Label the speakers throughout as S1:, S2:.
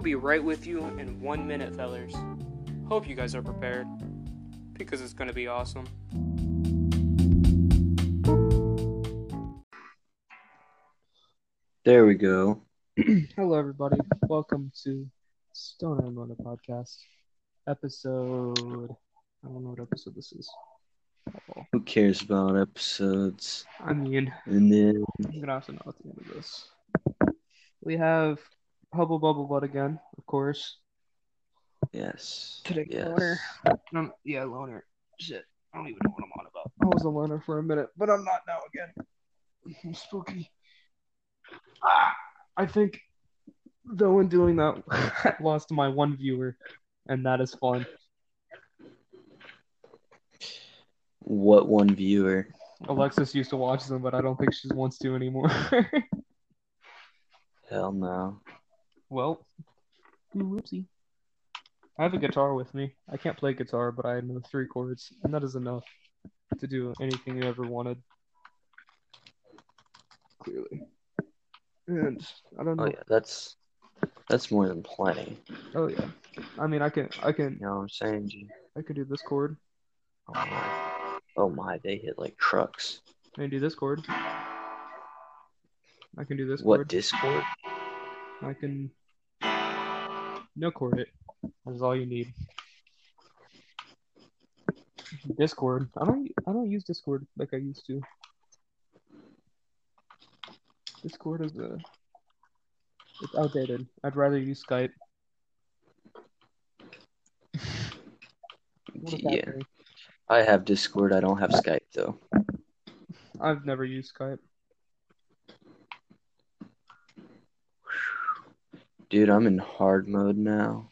S1: We'll be right with you in one minute, fellers. Hope you guys are prepared because it's going to be awesome.
S2: There we go.
S1: Hello, everybody. Welcome to Stone and Mona podcast, episode. I don't know what episode this is. Oh,
S2: Who cares about episodes?
S1: I mean,
S2: And then
S1: I'm gonna have to know at the end of this. We have Hubble Bubble Butt again, of course.
S2: yes,
S1: Today,
S2: yes.
S1: loner. Um, yeah, loner. Shit, I don't even know what I'm on about. I was a loner for a minute, but I'm not now again. I'm spooky. Ah, I think, though, in doing that, I lost my one viewer, and that is fun.
S2: What one viewer?
S1: Alexis used to watch them, but I don't think she wants to anymore.
S2: Hell no.
S1: Well, whoopsie. I have a guitar with me. I can't play guitar, but I know three chords, and that is enough to do anything you ever wanted. Clearly. And I don't oh, know.
S2: Oh yeah, that's that's more than plenty.
S1: Oh yeah. I mean, I can, I can,
S2: You know what I'm saying? G?
S1: I can do this chord.
S2: Oh my. Oh my, they hit like trucks.
S1: I can do this chord. I can do this
S2: What
S1: chord.
S2: Discord?
S1: I can no chord it. That's all you need. Discord. I don't. I don't use Discord like I used to. Discord is a. It's outdated. I'd rather use Skype.
S2: Yeah. I have Discord. I don't have Skype though.
S1: I've never used Skype.
S2: Dude, I'm in hard mode now.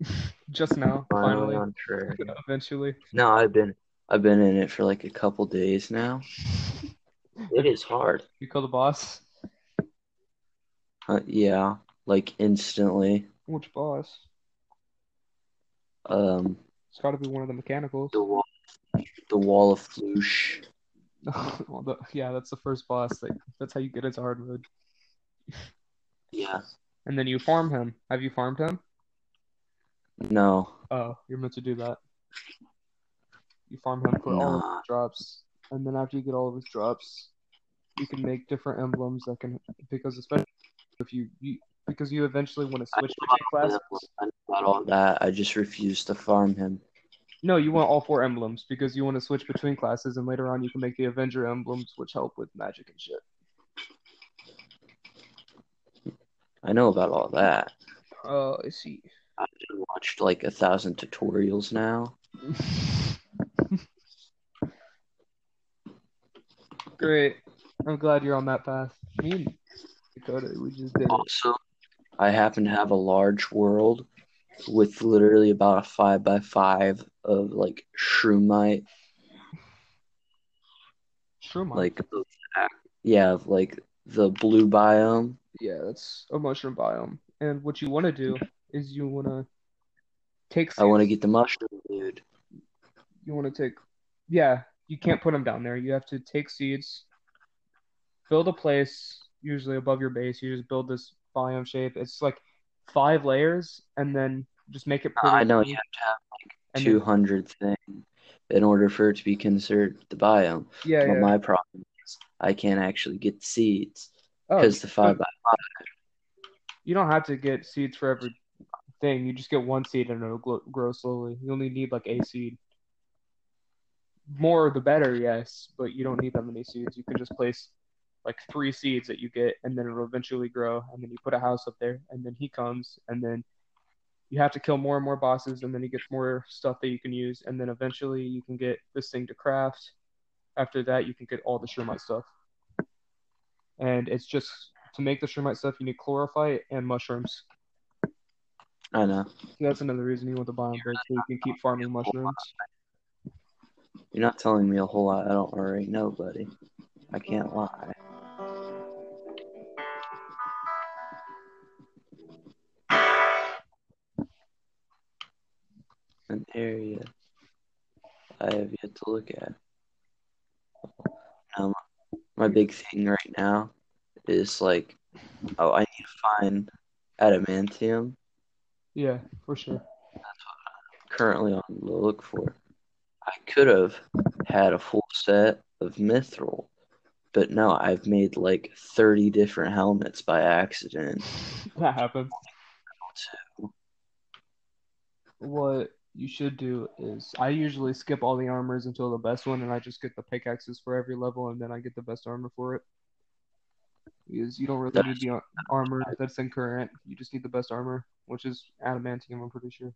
S1: Just now,
S2: Finally
S1: finally, eventually.
S2: No, I've been I've been in it for like a couple days now. It is hard.
S1: You call the boss.
S2: Uh, yeah, like instantly.
S1: Which boss?
S2: Um,
S1: It's got to be one of the mechanicals.
S2: the wall, the wall of Flesh.
S1: well, the, yeah, that's the first boss. Like, that's how you get into hard mode.
S2: Yeah.
S1: And then you farm him. Have you farmed him?
S2: No.
S1: Oh, you're meant to do that. You farm him for all of his drops, and then after you get all of his drops, you can make different emblems that can because especially if you, you because you eventually want to switch between classes.
S2: About all that. I just refuse to farm him.
S1: No, you want all four emblems because you want to switch between classes, and later on you can make the Avenger emblems, which help with magic and shit.
S2: I know about all that.
S1: Oh, I see.
S2: I've watched like a thousand tutorials now.
S1: Great. I'm glad you're on that path. Me and Dakota, we just did.
S2: Also, I happen to have a large world with literally about a five by five of like shroomite,
S1: Sure, Mike.
S2: like yeah, like the blue biome.
S1: Yeah, that's a mushroom biome. And what you want to do is you want to take.
S2: I want to get the mushroom, dude.
S1: You want to take. Yeah, you can't put them down there. You have to take seeds, build a place, usually above your base. You just build this biome shape. It's like five layers, and then just make it uh, pretty.
S2: I know you have to have
S1: and
S2: two
S1: then,
S2: hundred things in order for it to be considered the biome.
S1: yeah, yeah.
S2: my problem is I can't actually get seeds
S1: Oh,
S2: because the five by five.
S1: you don't have to get seeds for every thing. You just get one seed and it'll grow slowly. You only need like a seed. More the better, yes, but you don't need that many seeds. You can just place like three seeds that you get, and then it'll eventually grow. And then you put a house up there, and then he comes, and then you have to kill more and more bosses, and then he gets more stuff that you can use, and then eventually you can get this thing to craft. After that, you can get all the Shroomite stuff. And it's just to make the Shroomite stuff, you need chlorophyte and mushrooms.
S2: I know.
S1: That's another reason you want the biome break, so you can keep farming mushrooms.
S2: You're not telling me a whole lot I don't already know, buddy. I can't lie. An area I have yet to look at. Um, my big thing right now is like, oh, I need to find adamantium
S1: Yeah, for sure.
S2: Currently on the look for. I could have had a full set of mithril, but no, I've made like 30 different helmets by accident.
S1: That happens. What you should do is I usually skip all the armors until the best one, and I just get the pickaxes for every level, and then I get the best armor for it. Because you don't really need the armor that's in current. You just need the best armor, which is adamantium. I'm pretty sure.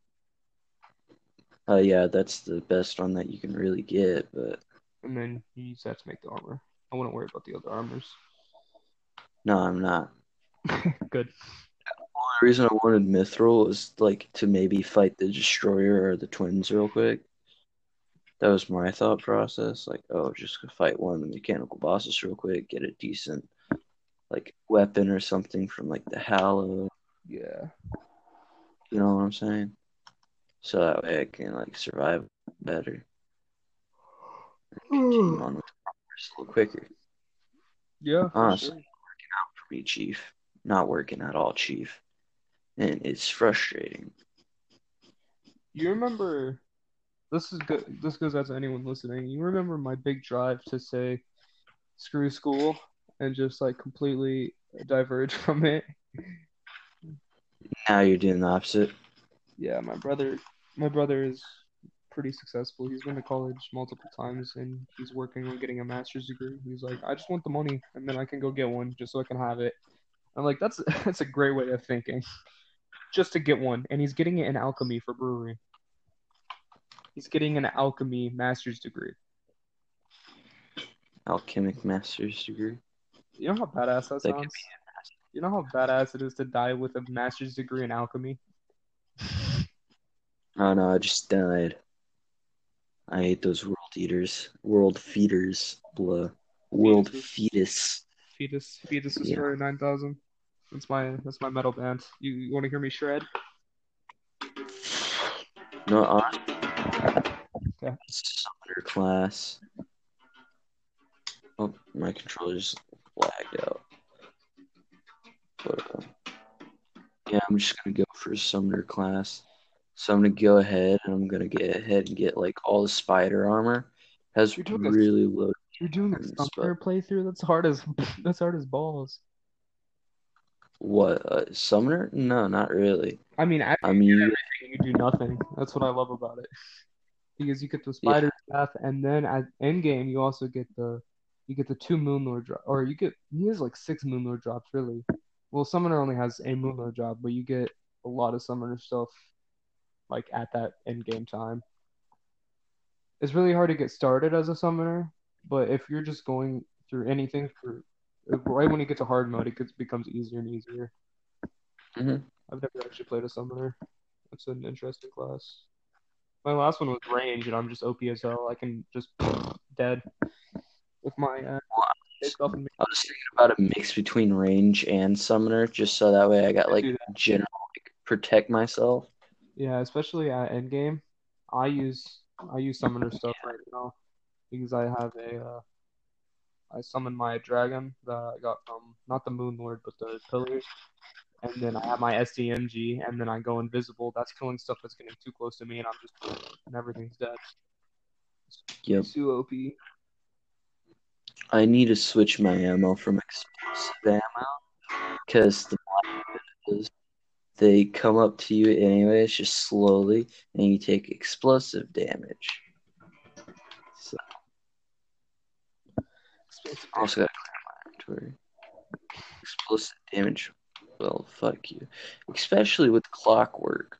S2: Uh, yeah, that's the best one that you can really get, but
S1: And then you use that to make the armor. I wouldn't worry about the other armors.
S2: no, I'm not.
S1: Good.
S2: The reason I wanted mithril was like to maybe fight the destroyer or the twins real quick. That was my thought process. Like, oh, just fight one of the mechanical bosses real quick, get a decent like weapon or something from like the Hallow.
S1: Yeah.
S2: You know what I'm saying? So that way I can like survive better. Continue on with the progress a little quicker.
S1: Yeah.
S2: Honestly.
S1: sure.
S2: Working out for me, Chief. Not working at all, Chief. And it's frustrating.
S1: You remember? This is good. This goes out to anyone listening. You remember my big drive to say, "Screw school," and just like completely diverge from it.
S2: Now you're doing the opposite.
S1: Yeah, my brother. My brother is pretty successful. He's been to college multiple times, and he's working on getting a master's degree. He's like, "I just want the money, and then I can go get one, just so I can have it." I'm like, "That's that's a great way of thinking." Just to get one, and he's getting it in alchemy for brewery. He's getting an alchemy master's degree.
S2: Alchemic master's degree.
S1: You know how badass that
S2: That
S1: sounds? You know how badass it is to die with a master's degree in alchemy?
S2: Oh no, I just died. I hate those world eaters. World feeders. Blah. World fetus.
S1: Fetus, Fetus
S2: Yeah.
S1: Destroyer 9000. That's my that's my metal band. You, you want to hear me shred?
S2: No.
S1: Okay.
S2: Summoner class. Oh, my controller just lagged out. But, uh, yeah, I'm just gonna go for a summoner class. So I'm gonna go ahead and I'm gonna get ahead and get like all the spider armor. Has
S1: You're doing a-
S2: really low.
S1: You're doing a
S2: Mm,
S1: summoner playthrough. That's hard as that's hard as balls.
S2: What uh, summoner? No, not really.
S1: I mean,
S2: I mean,
S1: you,
S2: you,
S1: get everything, you do nothing. That's what I love about it. Because you get the spider path, and then at end game you also get the you get the two moonlord drop, or you get he has like six moonlord drops really. Well, summoner only has a moonlord drop, but you get a lot of summoner stuff like at that end game time. It's really hard to get started as a summoner, but if you're just going through anything for right when you get to hard mode, it gets, becomes easier and easier.
S2: Mhm.
S1: I've never actually played a summoner. It's an interesting class. My last one was range, and I'm just OP as hell. I can just dead with my uh, take off and
S2: I was thinking about a mix between range and summoner, just so that way I got like general like, protect myself.
S1: yeah, especially at end game. I use I use summoner stuff right now because I have a uh, I summon my dragon that I got from not the Moon Lord but the pillars, and then I have my SDMG, and then I go invisible. That's killing stuff that's getting too close to me, and I'm just and everything's dead.
S2: Yep.
S1: Too OP.
S2: I need to switch my ammo from explosive ammo because the is they come up to you anyways, just slowly, and you take explosive damage. Also clear inventory. Explosive damage. Well, fuck you. Especially with clockwork.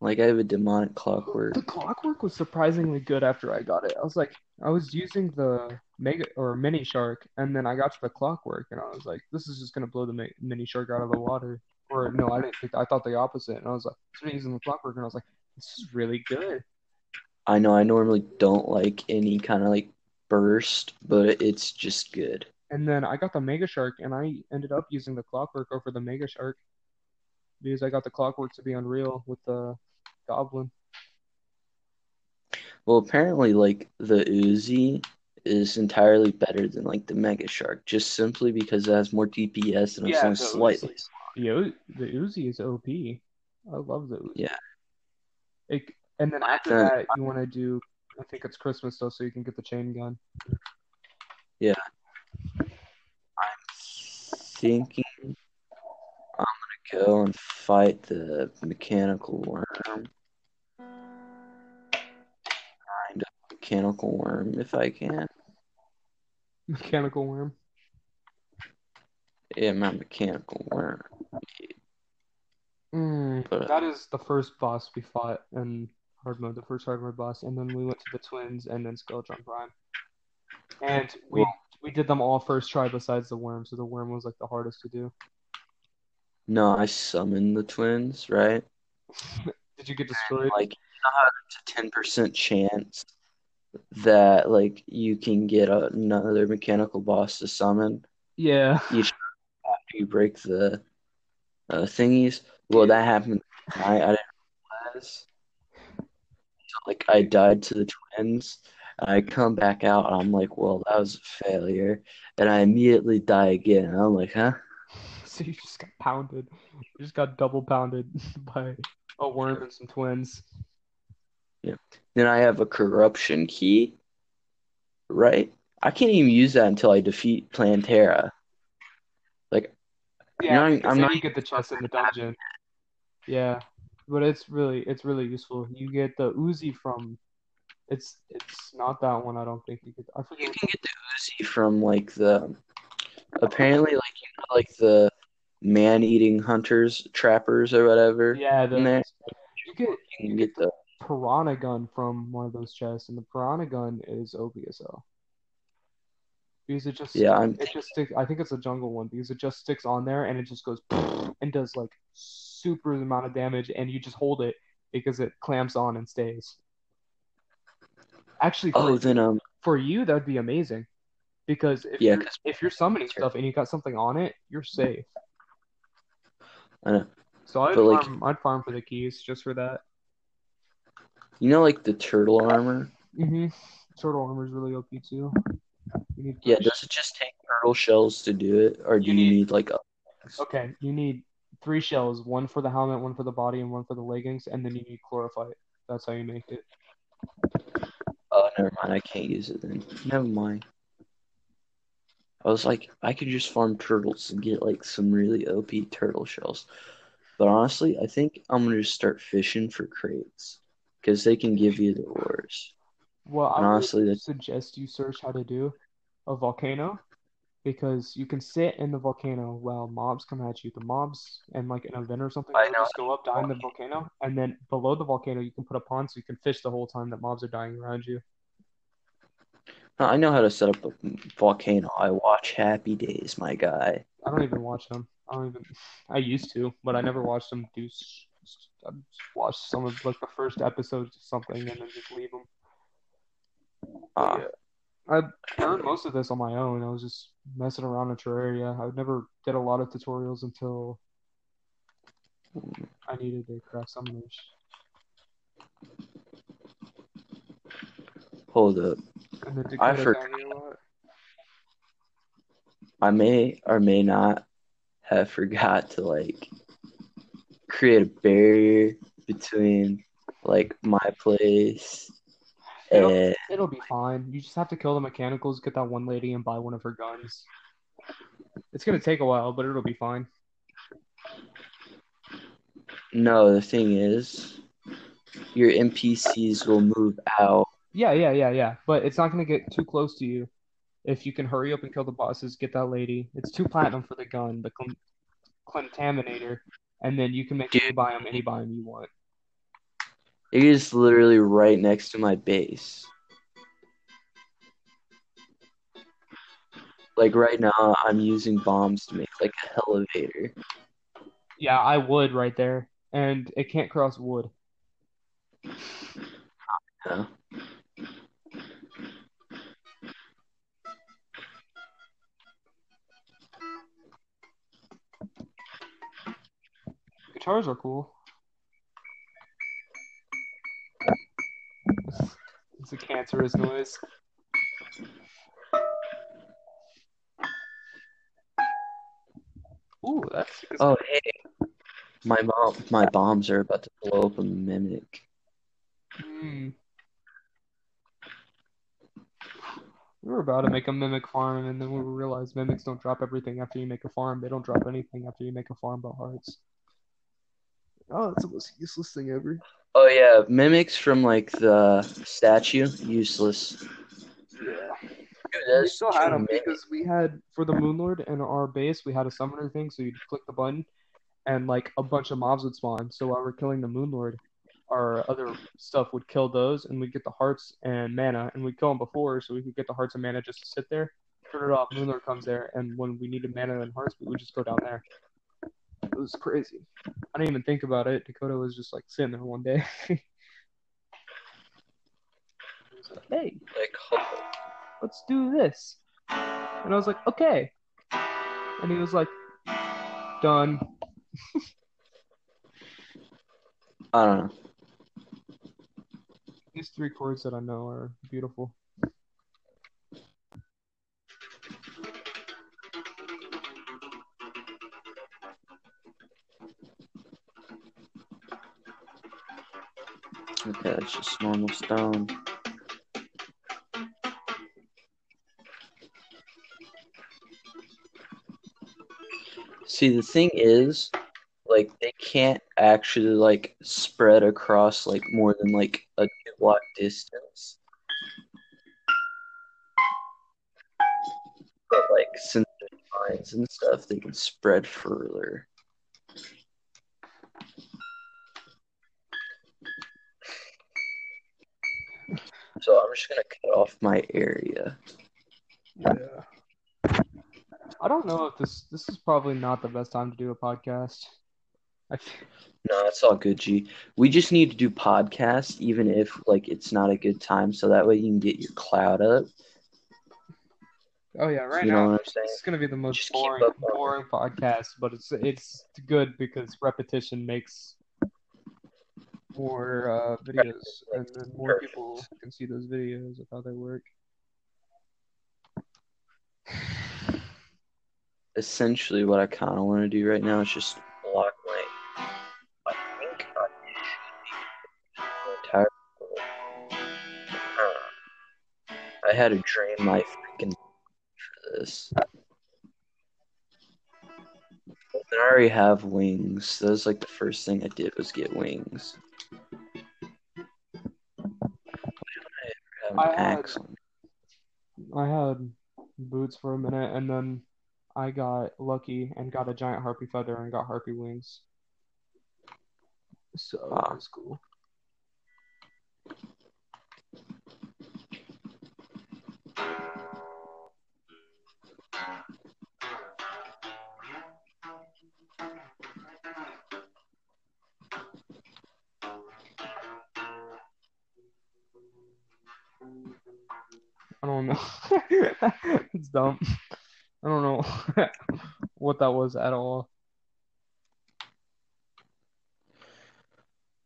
S2: Like I have a demonic clockwork.
S1: The clockwork was surprisingly good after I got it. I was like, I was using the mega or mini shark, and then I got to the clockwork, and I was like, this is just gonna blow the mini shark out of the water. Or no, I didn't think. I thought the opposite, and I was like, started using the clockwork, and I was like, this is really good.
S2: I know I normally don't like any kind of like burst, but it's just good.
S1: And then I got the mega shark, and I ended up using the clockwork over the mega shark because I got the clockwork to be unreal with the goblin.
S2: Well, apparently, like the Uzi is entirely better than like the Mega Shark, just simply because it has more DPS and it's
S1: Yeah,
S2: only slightly.
S1: The, O- the Uzi is OP. I love the Uzi.
S2: Yeah.
S1: It, and then after
S2: Then-
S1: that, you want to do. I think it's Christmas though, so you can get the chain gun. Yeah.
S2: I'm thinking I'm gonna go and fight the mechanical worm. Find a mechanical worm if I can.
S1: Mechanical worm.
S2: Yeah, my mechanical worm.
S1: Mm,
S2: But-
S1: that is the first boss we fought in hard mode, the first hard mode boss, and then we went to the twins and then Skeletron Prime. And we we did them all first try besides the worm, so the worm was like the hardest to do.
S2: No, I summoned the twins, right?
S1: Did you get destroyed?
S2: Like, you know how it's a ten percent chance that like you can get another mechanical boss to summon
S1: Yeah.
S2: after you break the uh, thingies. Well, that happened. I, I didn't realize. Like, I died to the twins. And I come back out, and I'm like, "Well, that was a failure." And I immediately die again. And I'm like, "Huh?"
S1: So you just got pounded. You just got double pounded by a worm and some twins. Yeah.
S2: Then I have a corruption key, right? I can't even use that until I defeat Plantera. Like,
S1: Yeah,
S2: I'm- I'm
S1: then
S2: not
S1: you get the chest in the dungeon. Yeah, but it's really it's really useful. You get the Uzi from. It's it's not that one. I don't think you get. I
S2: you can get the Uzi from like the apparently like you know like the man-eating hunters, trappers, or whatever.
S1: Yeah, the
S2: there.
S1: you get
S2: You can get the
S1: piranha gun from one of those chests, and the piranha gun is OBSL. Because it just
S2: yeah. I'm
S1: it just sticks. I think it's a jungle one because it just sticks on there and it just goes and does like super amount of damage, and you just hold it because it clamps on and stays. Actually, for,
S2: oh then um
S1: for you that would be amazing because if
S2: Yeah,
S1: you're, if you're summoning stuff and you got something on it, you're safe.
S2: I know.
S1: So I'd
S2: But, like-
S1: farm, I'd farm for the keys just for that.
S2: you know like the turtle armor.
S1: Mm-hmm. Turtle armor is really OP too.
S2: Yeah, does it just take turtle shells to do it, or do
S1: You
S2: you
S1: need-
S2: need like a
S1: Okay, you need three shells, one for the helmet, one for the body, and one for the leggings, and then you need chlorophyte. That's how you make it.
S2: Oh, never mind. I can't use it then. Never mind. I was like, I could just farm turtles and get like some really OP turtle shells. But honestly, I think I'm gonna just start fishing for crates because they can give you the ores.
S1: Well,
S2: And
S1: I would
S2: honestly, that's-
S1: suggest you search how to do a volcano because you can sit in the volcano while mobs come at you. The mobs and like an event or something
S2: I know.
S1: just go up, die in the volcano, and then below the volcano you can put a pond so you can fish the whole time that mobs are dying around you.
S2: I know how to set up a volcano. I watch Happy Days, my guy.
S1: I don't even watch them. I don't even. I used to, but I never watched them do. s- s- I just watched some of like the first episodes or something and then just leave them.
S2: Uh,
S1: yeah. I learned most of this on my own. I was just messing around in Terraria. I never did a lot of tutorials until I needed to craft summoners.
S2: Hold up. I forgot.
S1: taught me a lot.
S2: I may or may not have forgot to like create a barrier between like my place
S1: It'll,
S2: and
S1: it'll be fine. You just have to kill the mechanicals, get that one lady, and buy one of her guns. It's gonna take a while, but it'll be fine.
S2: no, the thing is your NPCs will move out.
S1: Yeah, yeah, yeah, yeah. But it's not gonna get too close to you. If you can hurry up and kill the bosses, get that lady. It's two platinum for the gun, the cl- contaminator, and then you can make any
S2: Dude.
S1: biome any biome you want.
S2: It is literally right next to my base. Like right now, I'm using bombs to make like a elevator.
S1: Yeah, I would right there, and it can't cross wood.
S2: Yeah.
S1: Guitars are cool. It's a cancerous noise. Ooh, that's
S2: Oh, hey. My mom, my bombs are about to blow up a mimic.
S1: Hmm. We were about to make a mimic farm, and then we realized mimics don't drop everything after you make a farm. They don't drop anything after you make a farm but hearts. Oh, that's the most useless thing ever.
S2: Oh yeah, mimics from like the statue, useless.
S1: Yeah.
S2: Dude,
S1: We still had them because we had for the Moon Lord in our base, we had a summoner thing, so you'd click the button and like a bunch of mobs would spawn. So while we're killing the Moon Lord, our other stuff would kill those and we'd get the hearts and mana and we'd kill them before so we could get the hearts and mana just to sit there. Turn it off, Moon Lord comes there, and when we needed mana and hearts, we would just go down there. It was crazy. I didn't even think about it. Dakota was just like sitting there one day. Like, hey,
S2: Like,
S1: let's do this. And I was like, okay. And he was like, done.
S2: I don't know.
S1: These three chords that I know are beautiful.
S2: Okay, it's just normal stone. See, the thing is, like, they can't actually like spread across like more than like a two block distance. But like, since mines and stuff, they can spread further. So I'm just gonna cut off my area.
S1: Yeah. I don't know if this this is probably not the best time to do a podcast. I
S2: No, it's all good, G. We just need to do podcasts, even if like it's not a good time, so that way you can get your cloud up.
S1: oh yeah, right
S2: you
S1: now
S2: know what I'm saying?
S1: it's gonna be the most
S2: Just
S1: boring
S2: up on it.
S1: boring podcast, but it's it's good because repetition makes more uh, videos, and then more people can see those videos of how they work.
S2: Essentially, what I kind of want to do right now is just block my. I think I. Uh, I had to drain my freaking for this. I already have wings. That was like the first thing I did was get wings. I
S1: had- I had boots for a minute, and then I got lucky and got a giant harpy feather and got harpy wings. So that was cool. Don't know. it's dumb. I don't know what that was at all.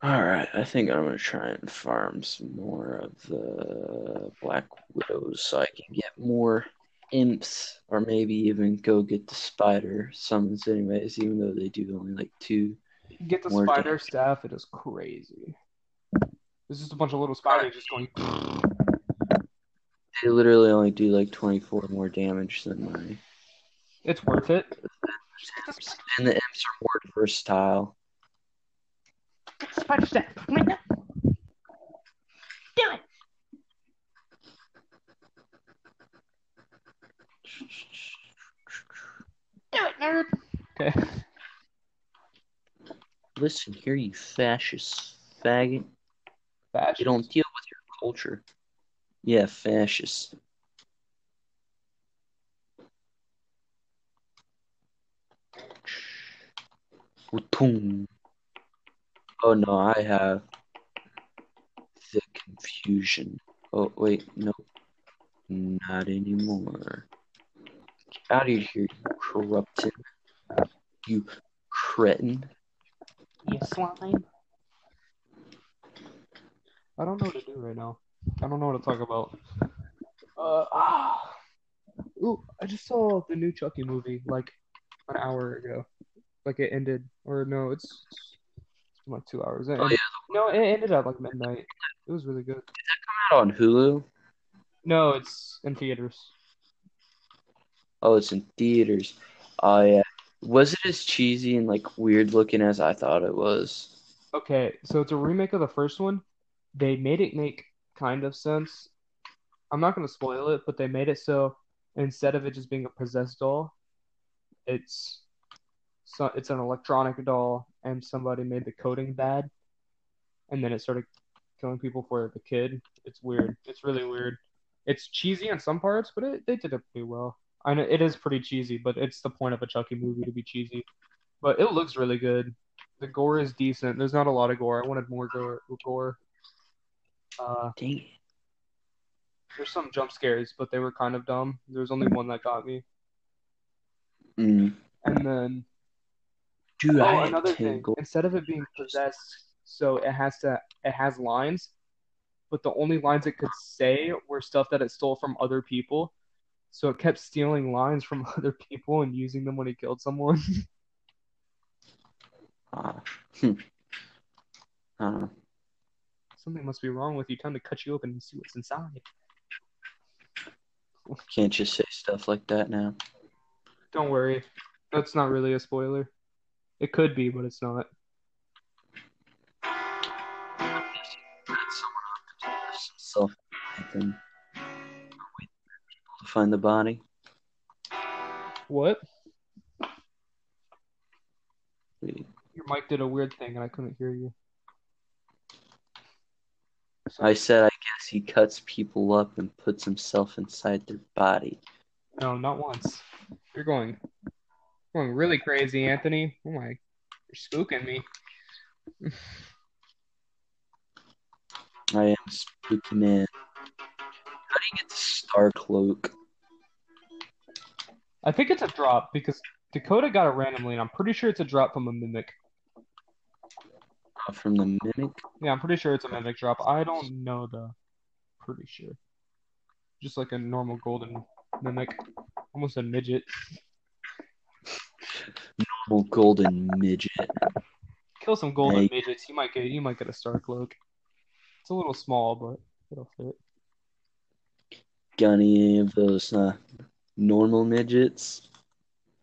S2: All right, I think I'm gonna try and farm some more of the Black Widows so I can get more imps, or maybe even go get the spider summons, anyways. Even though they do only like two.
S1: Get the spider
S2: damage.
S1: staff, it is crazy. There's just a bunch of little spiders just going.
S2: They literally only do like 24 more damage than my.
S1: It's worth it.
S2: And the imps are more versatile.
S1: Spider staff. Come on, Do it. Do it, nerd. Okay.
S2: Listen here, you fascist faggot.
S1: Fashion.
S2: You don't deal with your culture. Yeah, fascist. Boom. Oh no, I have the confusion. Oh wait, no, not anymore. Get out of here, you corrupted, you cretin.
S1: You slime. I don't know what to do right now. I don't know what to talk about. Uh, ah. Ooh, I just saw the new Chucky movie like an hour ago. Like it ended, or no, it's, it's like two hours. It
S2: Oh,
S1: ended- No, it ended at like midnight. It was really good.
S2: Did that come out on Hulu.
S1: No, it's in theaters.
S2: Oh, it's in theaters. Oh yeah. Was it as cheesy and like weird looking as I thought it was?
S1: Okay, so it's a remake of the first one. They made it make kind of sense. I'm not going to spoil it, but they made it so instead of it just being a possessed doll, it's so it's an electronic doll, and somebody made the coding bad, and then it started killing people for the kid. It's weird. It's really weird. It's cheesy in some parts, but it, they did it pretty well. I know it is pretty cheesy, but it's the point of a Chucky movie to be cheesy. But it looks really good. The gore is decent. There's not a lot of gore. I wanted more gore. gore. Uh,
S2: Dang it.
S1: there's some jump scares, but they were kind of dumb. There was only one that got me.
S2: Mm.
S1: And then
S2: Dude,
S1: oh,
S2: I
S1: another thing.
S2: tingle.
S1: Instead of it being possessed, so it has to it has lines, but the only lines it could say were stuff that it stole from other people. So it kept stealing lines from other people and using them when he killed someone.
S2: Ah. Hmm. Uh,
S1: Something must be wrong with you. Time to cut you open and see what's inside.
S2: can't just say stuff like that now.
S1: Don't worry. That's not really a spoiler. It could be, but it's not.
S2: Self. To find the body.
S1: What? Your mic did a weird thing and I couldn't hear you.
S2: I said I guess he cuts people up and puts himself inside their body.
S1: No, not once. You're going going really crazy, Anthony. Oh my, you're spooking me.
S2: I am spooky in. How do you get the star cloak?
S1: I think it's a drop because Dakota got it randomly, and I'm pretty sure it's a drop from a mimic.
S2: From the mimic?
S1: Yeah, I'm pretty sure it's a mimic drop. I don't know though. Pretty sure. Just like a normal golden mimic, almost a midget.
S2: Normal golden midget.
S1: Kill some golden
S2: Hey.
S1: midgets. You might get you might get a star cloak. It's a little small, but it'll fit.
S2: Got any of those uh, normal midgets?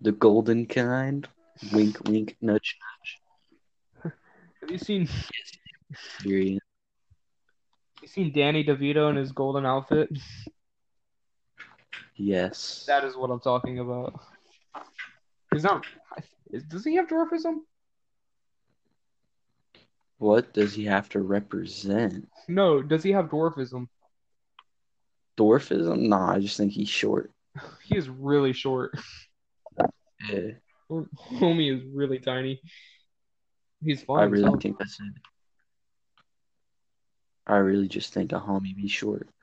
S2: The golden kind? Wink, wink, nudge, nudge,
S1: Have you seen
S2: nudge.
S1: you seen Danny DeVito in his golden outfit?
S2: Yes.
S1: That is what I'm talking about. He's not. is- Does he have dwarfism?
S2: What does he have to represent?
S1: No. Does he have dwarfism?
S2: Dwarfism? Nah, I just think he's short.
S1: He is really short.
S2: Yeah,
S1: Homie is really tiny. He's fine.
S2: I really
S1: himself.
S2: think that's it. I really just think a homie be short.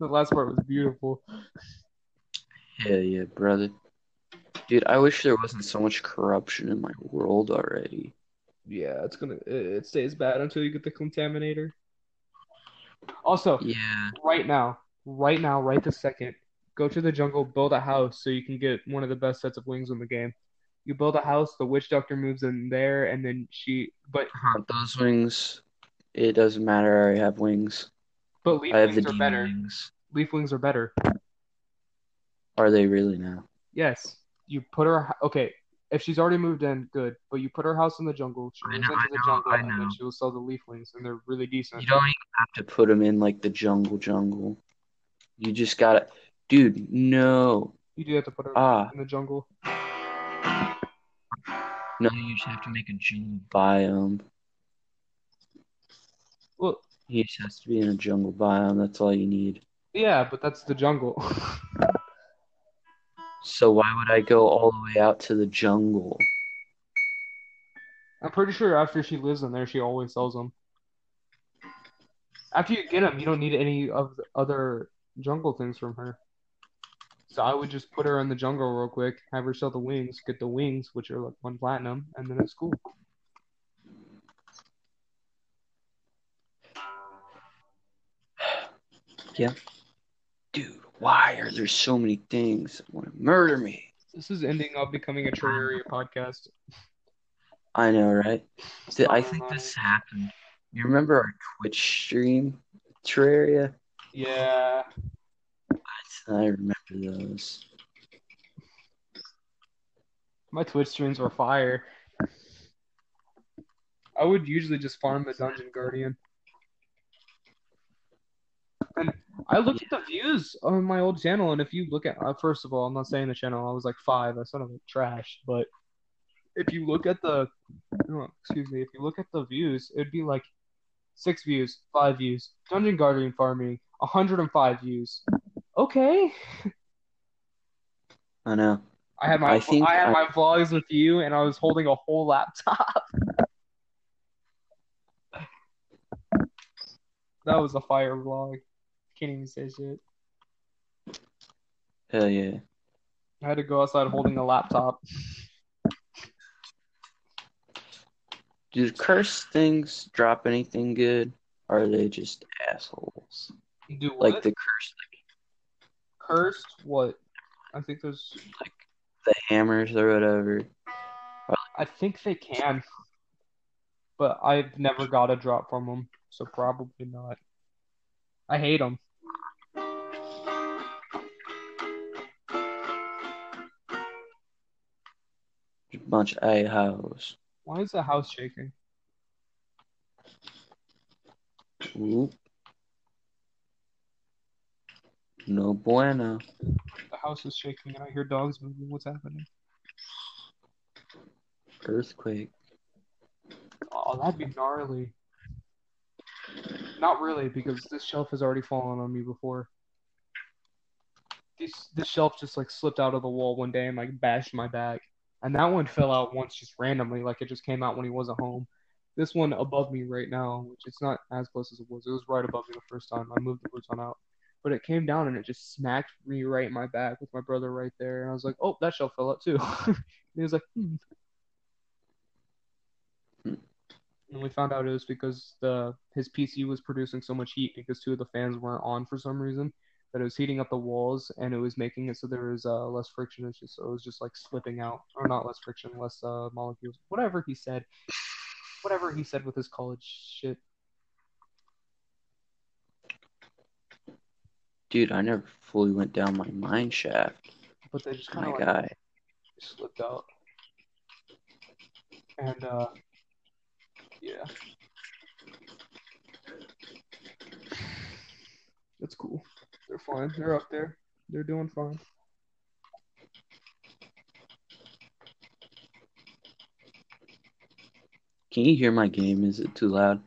S1: The last part was beautiful.
S2: Yeah, yeah, brother. Dude, I wish there wasn't so much corruption in my world already.
S1: Yeah, it's gonna. It stays bad until you get the contaminator. Also,
S2: Yeah.
S1: right now, right now, right this second, go to the jungle, build a house so you can get one of the best sets of wings in the game. You build a house, the witch doctor moves in there, and then she. But
S2: Huh, those wings, it doesn't matter. I already have wings.
S1: but leaf
S2: I have the
S1: wings are better.
S2: wings.
S1: Leaf wings are better.
S2: Are they really now?
S1: Yes, you put her. Okay, if she's already moved in, good. But you put her house in the jungle. She moves into the jungle, and then she will sell the leaf wings, and they're really decent.
S2: You don't even have to put them in like the jungle jungle. You just gotta, dude. No.
S1: You do have to put her
S2: Ah,
S1: in the jungle.
S2: no. You just have to make a jungle biome.
S1: Well,
S2: He just has to be in a jungle biome. That's all you need.
S1: yeah, but that's the jungle.
S2: So why would I go all the way out to the jungle?
S1: I'm pretty sure after she lives in there, she always sells them. After you get them, you don't need any of the other jungle things from her. So I would just put her in the jungle real quick, have her sell the wings, get the wings, which are like one platinum, and then it's cool. Yeah.
S2: Dude, why are there so many things that want to murder me?
S1: This is ending up becoming a Terraria podcast.
S2: I know, right? I think this happened. You remember our Twitch stream, Terraria?
S1: Yeah.
S2: I remember those.
S1: My Twitch streams were fire. I would usually just farm the Dungeon Guardian. And I looked at the views on my old channel, and if you look at, uh, first of all, I'm not saying the channel, I was like five, I sounded like trash, but if you look at the, no, excuse me, if you look at the views, it'd be like six views, five views, Dungeon Guardian farming, 105 views. Okay.
S2: I know.
S1: I had my
S2: I think
S1: I had
S2: I-
S1: my vlogs with you, and I was holding a whole laptop. that was a fire vlog. Can't even say shit.
S2: Hell yeah.
S1: I had to go outside holding a laptop.
S2: Do curse things drop anything good? Or are they just assholes?
S1: Do what?
S2: Like the curse,
S1: cursed? What? I think there's.
S2: Like the hammers or whatever.
S1: I think they can, but I've never got a drop from them, so probably not. I hate them.
S2: Bunch of a-hoes.
S1: Why is the house shaking?
S2: Oop. No bueno.
S1: The house is shaking, and I hear dogs moving. What's happening?
S2: Earthquake.
S1: Oh, that'd be gnarly. Not really, because this shelf has already fallen on me before. This this shelf just like slipped out of the wall one day and like bashed my back. And that one fell out once just randomly, like it just came out when he wasn't home. This one above me right now, which it's not as close as it was. It was right above me the first time. I moved the futon out. But it came down and it just smacked me right in my back with my brother right there. And I was like, oh, that shell fell out too. he was like, hmm. And we found out it was because the his PC was producing so much heat because two of the fans weren't on for some reason that it was heating up the walls and it was making it so there was uh, less friction. It's just so it was just like slipping out, or not less friction, less uh, molecules. Whatever he said, whatever he said with his college shit.
S2: Dude, I never fully went down my mine shaft.
S1: But they just kind
S2: My
S1: of like
S2: guy.
S1: slipped out. And uh, yeah, that's cool. They're fine. They're up there. They're doing fine.
S2: Can you hear my game? Is it too loud?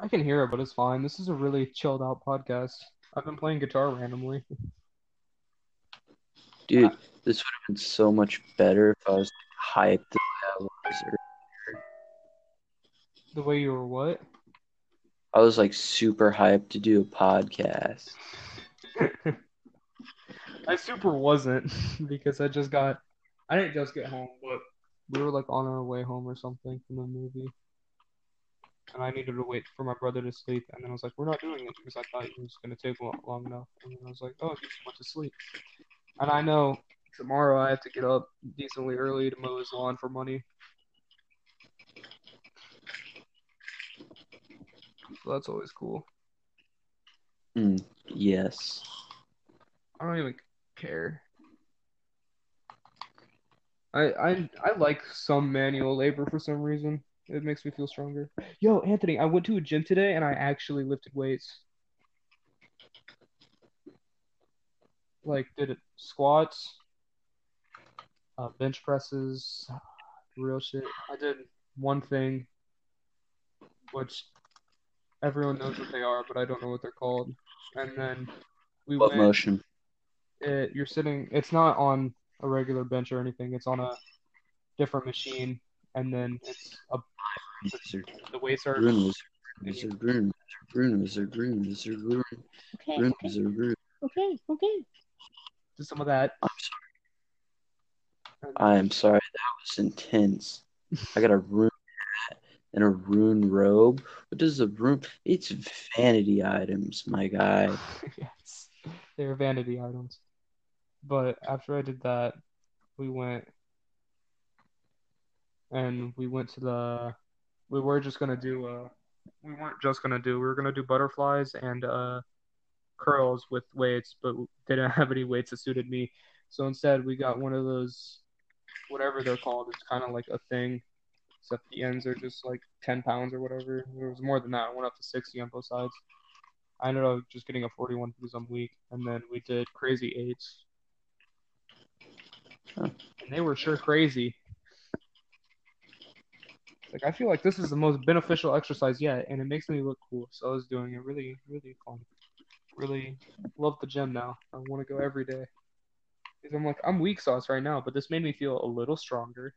S1: I can hear it, but it's fine. This is a really chilled out podcast. I've been playing guitar randomly.
S2: Dude, this would have been so much better if I was hyped the way I was. Or
S1: The way you were what?
S2: I was like super hyped to do a podcast.
S1: I super wasn't because I just got. I didn't just get home, but we were like on our way home or something from the movie. And I needed to wait for my brother to sleep, and then I was like, "We're not doing it because I thought it was gonna take long, long enough." And then I was like, "Oh, he just went to sleep." And I know tomorrow I have to get up decently early to mow his lawn for money. So that's always cool.
S2: Mm, yes.
S1: I don't even care. I I I like some manual labor for some reason. It makes me feel stronger. Yo, Anthony, I went to a gym today and I actually lifted weights. Like did it squats, uh, bench presses, real shit. I did one thing, which everyone knows what they are, but I don't know what they're called. And then we
S2: What
S1: went
S2: motion?
S1: it, you're sitting it's not on a regular bench or anything it's on a different machine and then it's a,
S2: Wizard.
S1: the weights are
S2: Rune wizard. Wizard rune. Rune wizard rune wizard rune.
S3: Okay,
S2: Rune
S3: okay,
S2: wizard rune.
S3: okay, okay.
S1: Did some of that.
S2: I'm sorry. I am sorry. That was intense. I got a rune hat and a rune robe. What does a rune? It's vanity items, my guy.
S1: yes, they're vanity items. But after I did that, we went and we went to the. We were just gonna do. Uh, we weren't just gonna do. We were gonna do butterflies and uh, curls with weights, but didn't have any weights that suited me. So instead, we got one of those, whatever they're called. It's kind of like a thing, except the ends are just like 10 pounds or whatever. It was more than that. It went up to 60 on both sides. I ended up just getting a 41 because I'm weak, and then we did crazy eights,
S2: Huh.
S1: and they were sure crazy. Like I feel like this is the most beneficial exercise yet, and it makes me look cool. So I was doing it really, really fun. Really love the gym now. I want to go every day. Because I'm like I'm weak sauce right now, but this made me feel a little stronger.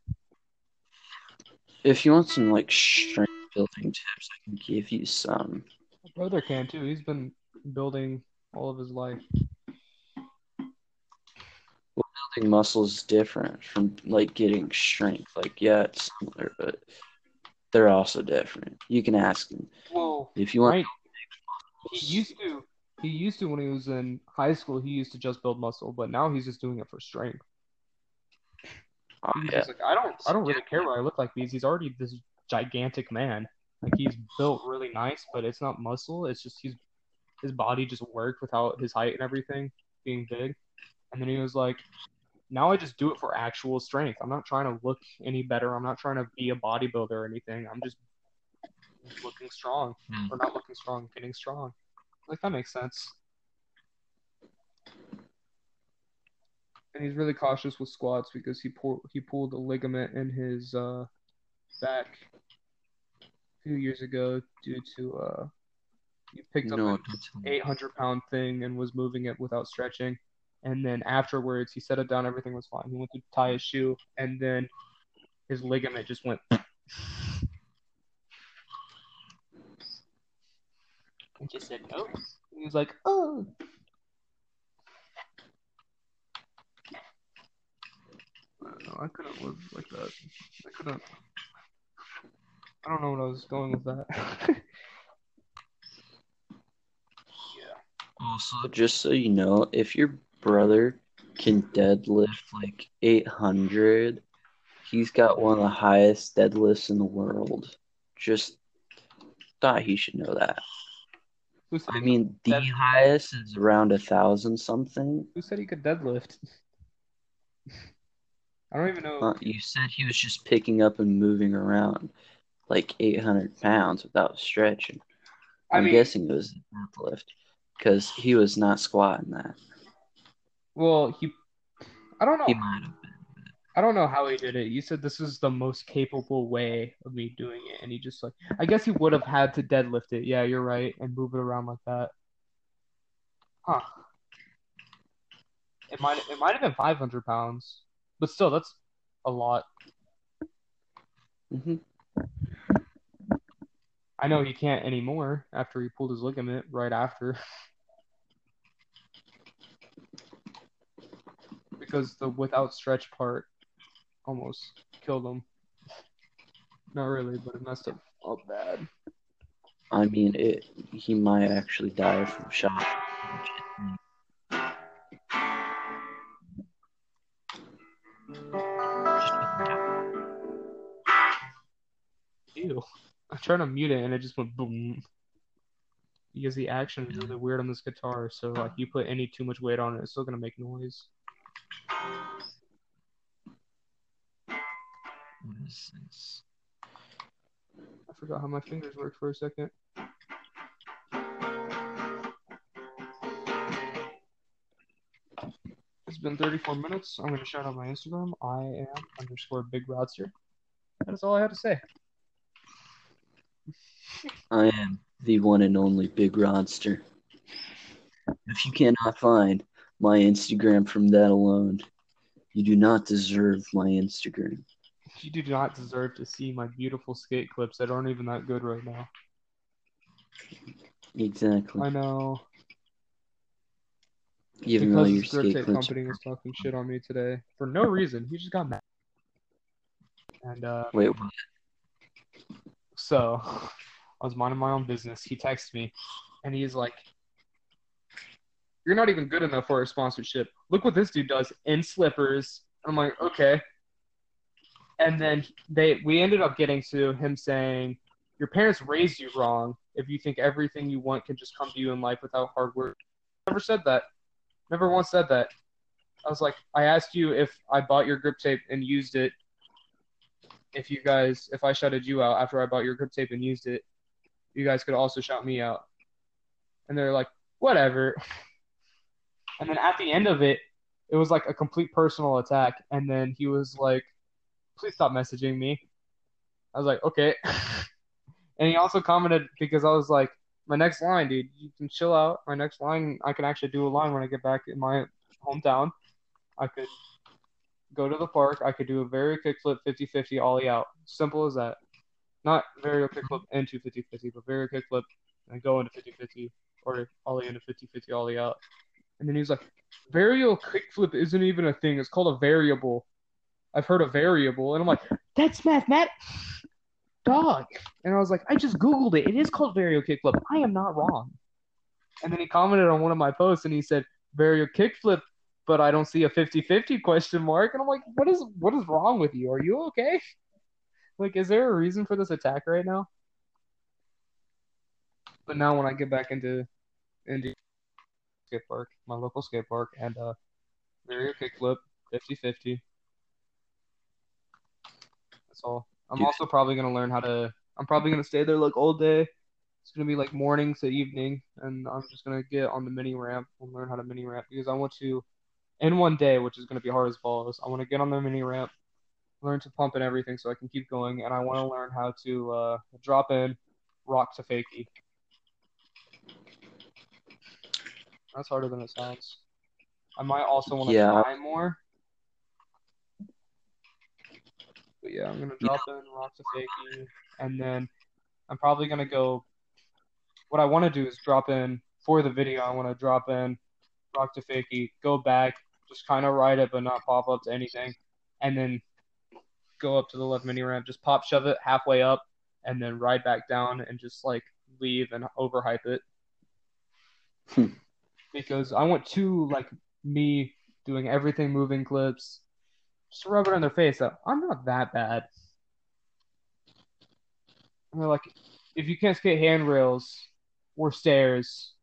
S2: If you want some like strength building tips, I can give you some.
S1: My brother can too. He's been building all of his life.
S2: Building muscles is different from like getting strength. Like yeah, it's similar, but they're also different. You can ask him
S1: Well,
S2: if you want.
S1: right. He used to. He used to when he was in high school. He used to just build muscle, but now he's just doing it for strength. He's
S2: yeah.
S1: just like, I don't, I don't really care what I look like because he's already this gigantic man. Like he's built really nice, but it's not muscle. It's just he's his body just worked without his height and everything being big. And then he was like, now I just do it for actual strength. I'm not trying to look any better. I'm not trying to be a bodybuilder or anything. I'm just looking strong
S2: Hmm.
S1: or not looking strong, getting strong. Like that makes sense. And he's really cautious with squats because he pulled he pulled a ligament in his uh, back a few years ago due to uh, he picked up
S2: No,
S1: an
S2: don't tell me.
S1: 800 pound thing and was moving it without stretching. And then afterwards, he set it down. Everything was fine. He went to tie his shoe, and then his ligament just went. And just said no. He was like, "Oh." I couldn't live like that. I couldn't. I don't know what I was going with that. Yeah.
S2: Also, just so you know, if your brother can deadlift like 800, he's got one of the highest deadlifts in the world. Just thought he should know that. I mean, the
S1: Dead-
S2: highest is around a thousand something.
S1: Who said he could deadlift? I don't even know.
S2: Uh, you said he was just picking up and moving around like 800 pounds without stretching.
S1: I
S2: I'm
S1: mean,
S2: guessing it was a deadlift because he was not squatting that.
S1: well, he. I don't know.
S2: He might have been.
S1: I don't know how he did it. You said this is the most capable way of me doing it, and he just like. I guess he would have had to deadlift it. Yeah, you're right, and move it around like that. Huh. It might. It might have been 500 pounds, but still, that's a lot.
S2: hmm
S1: I know he can't anymore after he pulled his ligament right after. because the without stretch part almost killed him. Not really, but it messed up up bad.
S2: I mean, it. He might actually die from shock.
S1: Ew. I tried to mute it and it just went boom. Because the action is really weird on this guitar, so like you put any too much weight on it, it's still gonna make noise.
S2: What is this?
S1: I forgot how my fingers work for a second. It's been 34 minutes. I'm going to shout out my Instagram. I am underscore big rodster. That is all I had to say.
S2: I am the one and only Big Rodster. If you cannot find my Instagram from that alone, you do not deserve my Instagram.
S1: You do not deserve to see my beautiful skate clips that aren't even that good right now.
S2: Exactly.
S1: I know.
S2: Even though
S1: because
S2: your skate
S1: company was talking shit on me today for no reason. He just got mad. And uh,
S2: Wait, what?
S1: so I was minding my own business. He texted me, and he's like, "You're not even good enough for a sponsorship. Look what this dude does in slippers." I'm like, "Okay." And then they we ended up getting to him saying, "Your parents raised you wrong. If you think everything you want can just come to you in life without hard work." Never said that. Never once said that. I was like, I asked you if I bought your grip tape and used it. If you guys, if I shouted you out after I bought your grip tape and used it, you guys could also shout me out. And they're like, whatever. And then at the end of it, it was like a complete personal attack. And then he was like, please stop messaging me. I was like, okay. and he also commented because I was like, my next line, dude, you can chill out. My next line, I can actually do a line when I get back in my hometown. I could go to the park. I could do a varial kickflip 50 50 ollie out. Simple as that. Not varial kickflip into 50 50, but varial kickflip and go into 50 50 or ollie into 50 50 ollie out. And then he was like, varial kickflip isn't even a thing. It's called a variable. I've heard a variable. And I'm like, that's mathematics. Dog. And I was like, I just Googled it. It is called varial kickflip. I am not wrong. And then he commented on one of my posts and he said, varial kickflip, but I don't see a 50-50 question mark. And I'm like, what is what is wrong with you? Are you okay? Like, is there a reason for this attack right now? But now when I get back into into skate park, my local skate park, and uh varial kickflip, 50-50. That's all. I'm
S2: Dude.
S1: also probably gonna learn how to. I'm probably gonna stay there like all day. It's gonna be like morning to evening, and I'm just gonna get on the mini ramp and learn how to mini ramp because I want to, in one day, which is gonna be hard as balls. I want to get on the mini ramp, learn to pump and everything, so I can keep going, and I want to learn how to uh, drop in, rock to fakie. That's harder than it sounds. I might also want to
S2: Yeah.
S1: try more. But yeah, I'm gonna drop in, rock to fakie, and then I'm probably gonna go. What I want to do is drop in for the video. I want to drop in, rock to fakie, go back, just kind of ride it, but not pop up to anything, and then go up to the left mini ramp, just pop shove it halfway up, and then ride back down and just like leave and overhype it.
S2: Hmm.
S1: because I want to like me doing everything moving clips, just rub it on their face that I'm not that bad. And they're like, if you can't skate handrails or stairs,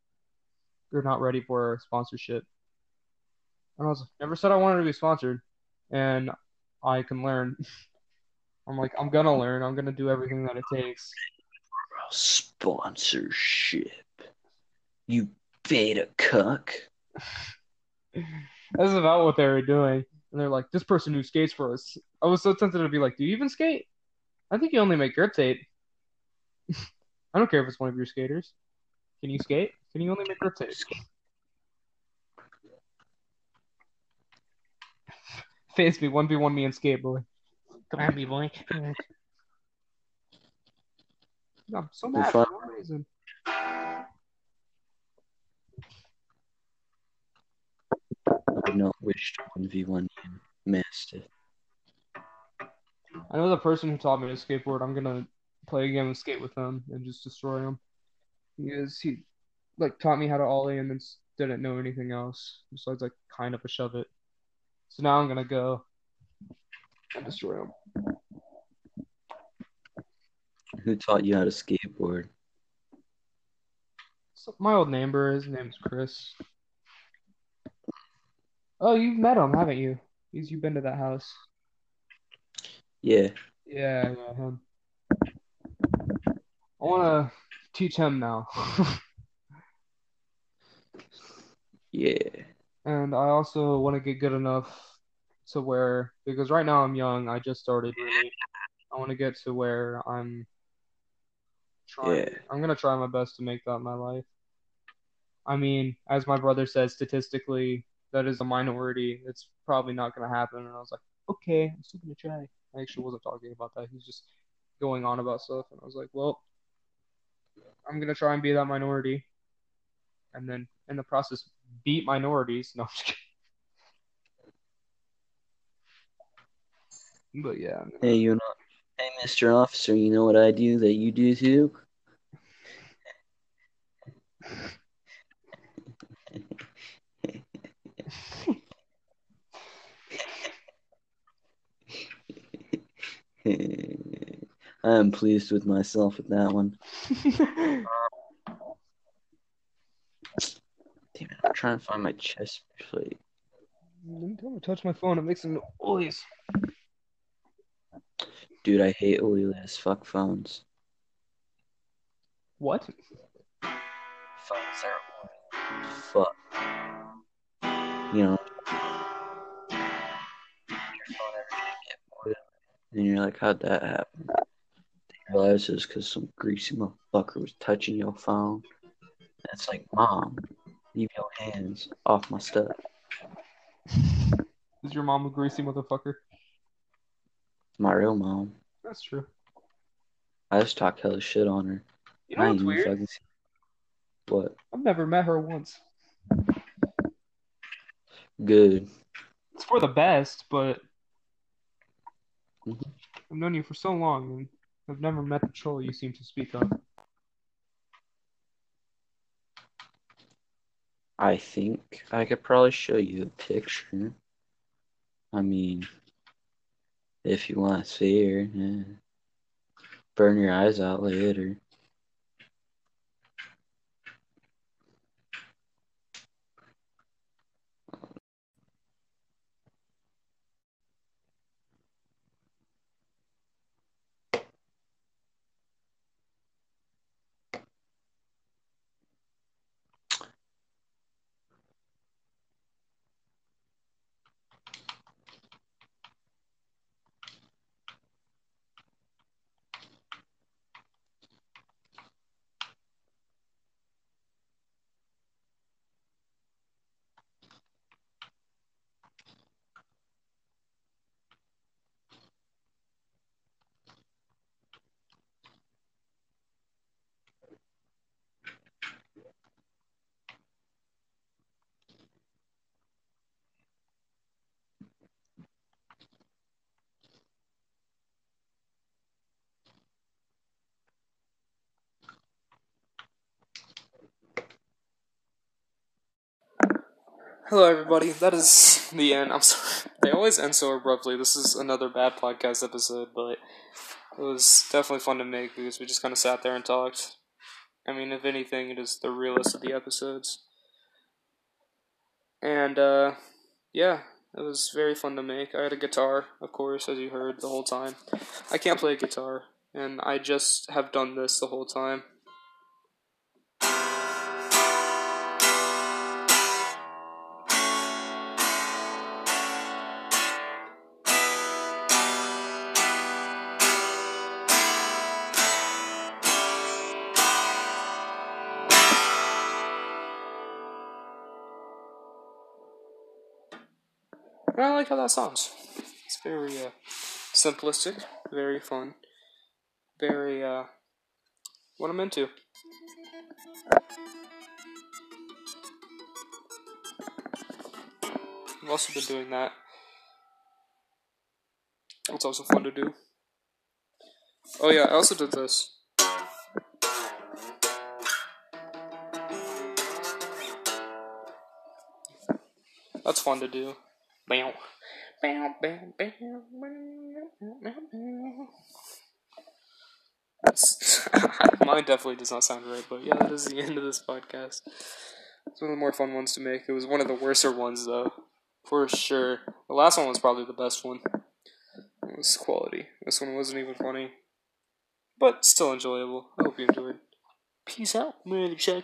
S1: you're not ready for sponsorship. And I was like, never said I wanted to be sponsored, and I can learn. I'm like, I'm gonna learn. I'm gonna do everything that it takes.
S2: Sponsorship. You beta cuck.
S1: That's about what they were doing. And they're like, this person who skates for us. I was so tempted to be like, do you even skate? I think you only make grip tape. I don't care if it's one of your skaters. Can you skate? Can you only make grip tape? Face me, 1v1 me and skate, boy. Come at me, boy. I'm so mad for
S2: fine.
S1: no reason.
S2: I do not wish to 1v1 you, Mastiff.
S1: I know the person who taught me to skateboard. I'm gonna play a game of skate with him and just destroy him. Because he like taught me how to ollie and then didn't know anything else besides like kind of a shove it. So now I'm gonna go and destroy him.
S2: Who taught you how to skateboard?
S1: So my old neighbor, his name's Chris. Oh, you've met him, haven't you? He's you've been to that house.
S2: Yeah.
S1: Yeah, yeah, him. I wanna teach him now.
S2: Yeah.
S1: And I also want to get good enough to where, because right now I'm young, I just started really. I want to get to where I'm trying.
S2: Yeah.
S1: I'm gonna try my best to make that my life. I mean, as my brother says, statistically, that is a minority. It's probably not gonna happen. And I was like, okay, I'm still gonna try. I actually wasn't talking about that. He's just going on about stuff, and I was like, well, I'm gonna try and be that minority, and then in the process beat minorities. No, I'm just kidding. But yeah,
S2: Hey, you know, hey, Mr. Officer, you know what I do that you do too? I am pleased with myself with that one. Damn it, I'm trying to find my chest plate.
S1: don't touch my phone. It makes a noise.
S2: Dude, I hate oily as fuck phones.
S1: What?
S2: Phones are fuck. You know, your phone ever gonna get oily? And you're like, how'd that happen? You realize it's because some greasy motherfucker was touching your phone. And it's like, mom, hands off my stuff.
S1: Is your mom a greasy motherfucker?
S2: My real mom.
S1: That's true.
S2: I just talk hella shit on her.
S1: You
S2: I
S1: know
S2: ain't
S1: what's
S2: even
S1: weird?
S2: fucking see- What?
S1: I've never met her once.
S2: Good.
S1: It's for the best, but
S2: Mhm.
S1: I've known you for so long, and I've never met the troll you seem to speak of.
S2: I think I could probably show you a picture. I mean, if you want to see her, yeah. burn your eyes out later.
S1: Hello, everybody. That is the end. I'm sorry. They always end so abruptly. This is another bad podcast episode, but it was definitely fun to make because we just kind of sat there and talked. I mean, if anything, it is the realest of the episodes. And, uh, yeah, it was very fun to make. I had a guitar, of course, as you heard the whole time. I can't play a guitar, and I just have done this the whole time. I like how that sounds. It's very uh, simplistic, very fun, very uh, what I'm into. I've also been doing that. It's also fun to do. Oh yeah, I also did this. That's fun to do. Bow. Bow, bow, bow, bow, bow, bow. That's- Mine definitely does not sound right, but yeah, that is the end of this podcast. It's one of the more fun ones to make. It was one of the worser ones, though, for sure. The last one was probably the best one. It was quality. This one wasn't even funny, but still enjoyable. I hope you enjoyed. Peace out, motherfucker.